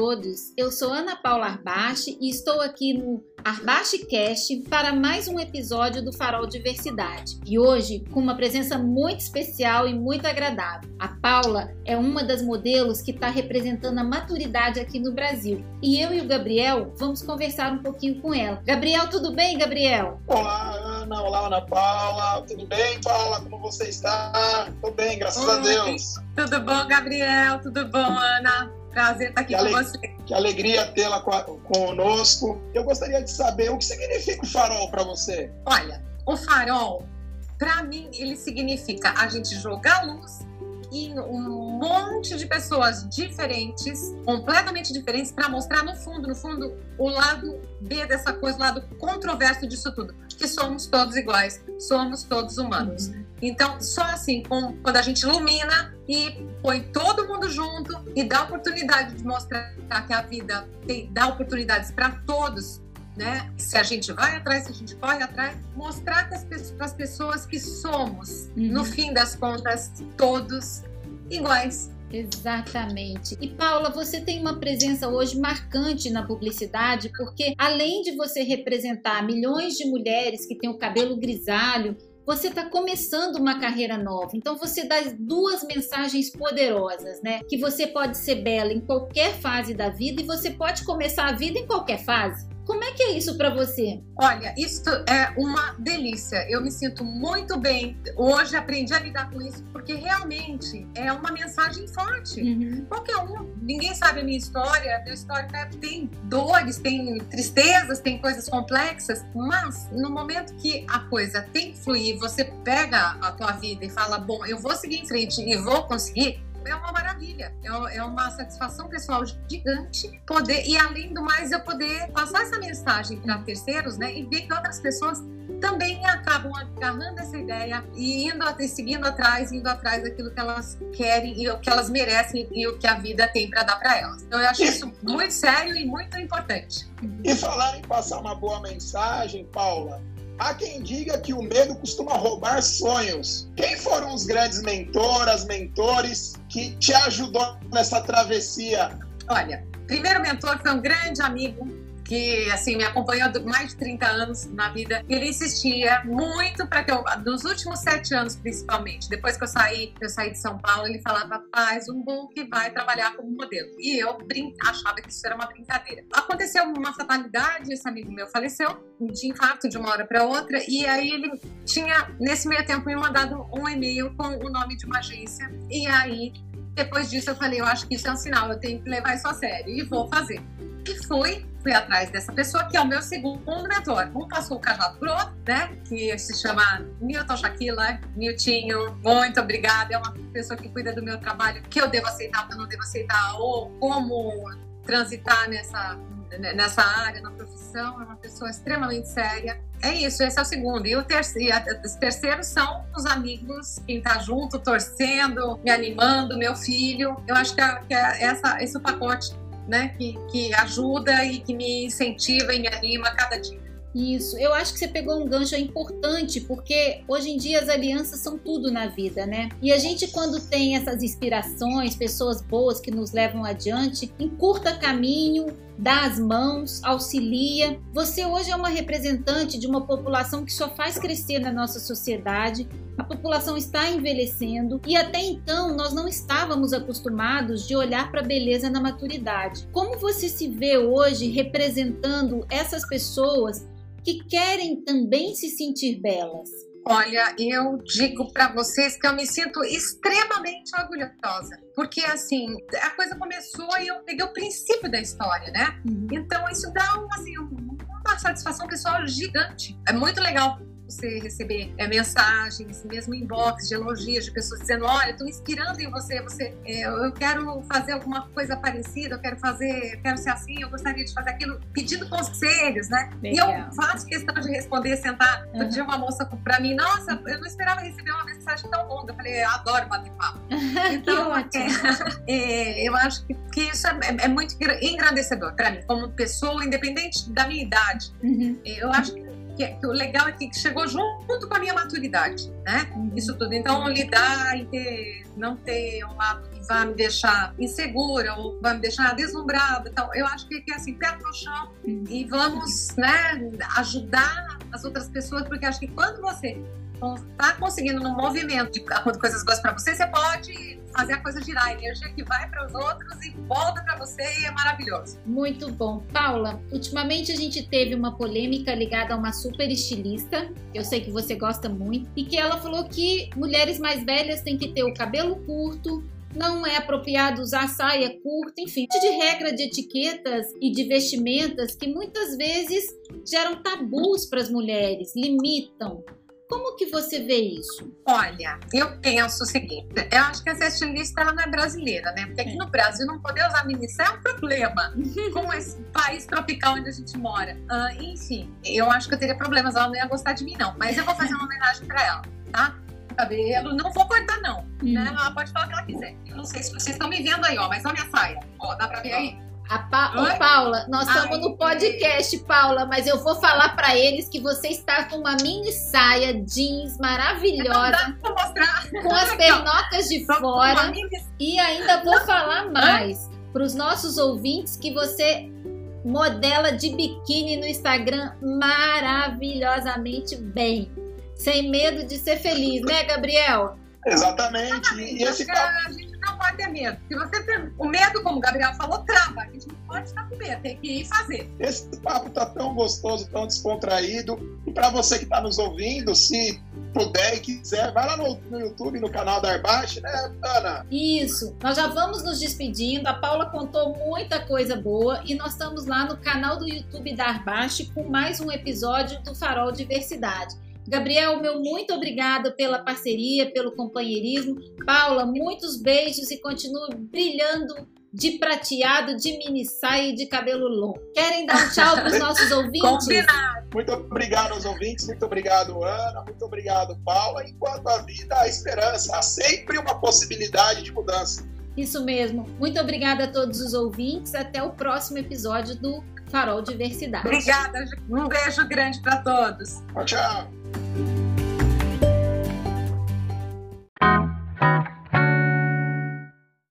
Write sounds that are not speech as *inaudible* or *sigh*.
todos. Eu sou Ana Paula Arbache e estou aqui no Arbache Cast para mais um episódio do Farol Diversidade. E hoje com uma presença muito especial e muito agradável. A Paula é uma das modelos que está representando a maturidade aqui no Brasil. E eu e o Gabriel vamos conversar um pouquinho com ela. Gabriel, tudo bem, Gabriel? Olá, Ana. Olá, Ana Paula. Tudo bem, Paula? Como você está? Tudo bem, graças Oi, a Deus. Tudo bom, Gabriel? Tudo bom, Ana? Prazer estar aqui que com você. Que alegria tê-la conosco. Eu gostaria de saber o que significa o farol para você. Olha, o farol, para mim, ele significa a gente jogar luz em um monte de pessoas diferentes, completamente diferentes, para mostrar no fundo, no fundo, o lado B dessa coisa, o lado controverso disso tudo, que somos todos iguais, somos todos humanos. Então, só assim, com, quando a gente ilumina e põe todo mundo junto e dá oportunidade de mostrar que a vida tem, dá oportunidades para todos, né? Se a gente vai atrás, se a gente corre atrás, mostrar para as pessoas que somos, uhum. no fim das contas, todos iguais. Exatamente. E Paula, você tem uma presença hoje marcante na publicidade, porque além de você representar milhões de mulheres que têm o cabelo grisalho, você está começando uma carreira nova. Então você dá duas mensagens poderosas, né? Que você pode ser bela em qualquer fase da vida e você pode começar a vida em qualquer fase. Como é que é isso para você? Olha, isso é uma delícia. Eu me sinto muito bem. Hoje aprendi a lidar com isso porque realmente é uma mensagem forte. Uhum. Qualquer um, ninguém sabe a minha história. A minha história tem dores, tem tristezas, tem coisas complexas, mas no momento que a coisa tem que fluir, você pega a tua vida e fala: "Bom, eu vou seguir em frente e vou conseguir" é uma maravilha, é, é uma satisfação pessoal gigante poder, e além do mais, eu poder passar essa mensagem para terceiros, né, e ver que outras pessoas também acabam agarrando essa ideia e indo seguindo atrás, indo atrás daquilo que elas querem e o que elas merecem e o que a vida tem para dar para elas. Então eu acho isso muito sério e muito importante. E falar em passar uma boa mensagem, Paula, Há quem diga que o medo costuma roubar sonhos. Quem foram os grandes mentoras, mentores que te ajudou nessa travessia? Olha, primeiro mentor foi um grande amigo que assim me acompanhou mais de 30 anos na vida. Ele insistia muito para que eu, nos últimos sete anos principalmente, depois que eu saí, eu saí de São Paulo, ele falava: faz um book, vai trabalhar como modelo. E eu brin achava que isso era uma brincadeira. Aconteceu uma fatalidade, esse amigo meu faleceu de infarto de uma hora para outra, e aí ele tinha nesse meio tempo me mandado um e-mail com o nome de uma agência. E aí depois disso eu falei, eu acho que isso é um sinal, eu tenho que levar isso a sério e vou fazer. E fui, fui atrás dessa pessoa, que é o meu segundo mentor. Um passou o cajado pro outro, né? Que se chama Newton Shaquila. Niltinho, muito obrigada. É uma pessoa que cuida do meu trabalho, que eu devo aceitar, que eu não devo aceitar, ou como transitar nessa, nessa área, na profissão. É uma pessoa extremamente séria. É isso, esse é o segundo. E o terceiro, os terceiros são os amigos, quem tá junto, torcendo, me animando, meu filho. Eu acho que é, que é essa, esse pacote né, que, que ajuda e que me incentiva e me anima cada dia. Isso, eu acho que você pegou um gancho importante, porque hoje em dia as alianças são tudo na vida, né? E a gente, quando tem essas inspirações, pessoas boas que nos levam adiante, encurta caminho, dá as mãos, auxilia. Você hoje é uma representante de uma população que só faz crescer na nossa sociedade. A população está envelhecendo e até então nós não estávamos acostumados de olhar para a beleza na maturidade. Como você se vê hoje representando essas pessoas que querem também se sentir belas? Olha, eu digo para vocês que eu me sinto extremamente orgulhosa, porque assim, a coisa começou e eu peguei o princípio da história, né? Uhum. Então isso dá um, assim, uma satisfação pessoal gigante. É muito legal você receber é, mensagens, mesmo inbox de elogios de pessoas dizendo: Olha, estou inspirando em você, você é, eu quero fazer alguma coisa parecida, eu quero fazer, eu quero ser assim, eu gostaria de fazer aquilo, pedindo conselhos, né? Legal. E eu faço questão de responder, sentar. Uhum. Outro dia uma moça para mim: Nossa, eu não esperava receber uma mensagem tão longa. Eu falei: Eu adoro bater papo. *laughs* Então, é, *laughs* é, eu acho que, que isso é, é, muito engrandecedor para mim, como pessoa, independente da minha idade. Uhum. Eu acho que que, que, o legal é que chegou junto com a minha maturidade, né? Uhum. Isso tudo. Então, lidar e ter, não ter um lado que vai me deixar insegura ou vai me deixar deslumbrada. Então, eu acho que é assim, pé no chão uhum. e vamos, né, ajudar as outras pessoas, porque acho que quando você está conseguindo no movimento de coisas boas para você, você pode fazer a coisa girar, a energia que vai para os outros e volta para você e é maravilhoso. Muito bom. Paula, ultimamente a gente teve uma polêmica ligada a uma super estilista, eu sei que você gosta muito, e que ela falou que mulheres mais velhas têm que ter o cabelo curto, não é apropriado usar saia curta, enfim, de regra de etiquetas e de vestimentas que muitas vezes geram tabus para as mulheres, limitam. Como que você vê isso? Olha, eu penso o seguinte, eu acho que essa estilista ela não é brasileira, né? Porque aqui no Brasil não poder usar mini é um problema, *laughs* com esse país tropical onde a gente mora. Uh, enfim, eu acho que eu teria problemas, ela não ia gostar de mim não, mas eu vou fazer uma homenagem para ela, tá? cabelo, não vou cortar não, hum. né? Ela pode falar o que ela quiser. Eu não sei se vocês estão me vendo aí, ó, mas olha minha saia, ó, dá pra ver aí? A pa... Ô, Paula, nós estamos no podcast, Paula, mas eu vou falar para eles que você está com uma mini saia jeans maravilhosa, com as pernocas de fora. E ainda vou falar mais para os nossos ouvintes que você modela de biquíni no Instagram maravilhosamente bem, sem medo de ser feliz, né, Gabriel? Exatamente. E esse a gente não pode ter medo. Se você tem o medo, como o Gabriel falou, trava. A gente não pode estar com medo, tem que ir fazer. Esse papo tá tão gostoso, tão descontraído. E para você que está nos ouvindo, se puder e quiser, vai lá no, no YouTube, no canal da Arbache, né, Ana? Isso. Nós já vamos nos despedindo. A Paula contou muita coisa boa e nós estamos lá no canal do YouTube da Arbache com mais um episódio do Farol Diversidade. Gabriel, meu muito obrigada pela parceria, pelo companheirismo. Paula, muitos beijos e continue brilhando de prateado, de mini saia e de cabelo longo. Querem dar um tchau para os *laughs* nossos ouvintes? Combinado. Muito obrigado aos ouvintes, muito obrigado, Ana, muito obrigado, Paula. Enquanto a vida, a esperança, há sempre uma possibilidade de mudança. Isso mesmo. Muito obrigada a todos os ouvintes. Até o próximo episódio do Farol Diversidade. Obrigada. Um beijo grande para todos. Tchau, tchau. Thank you.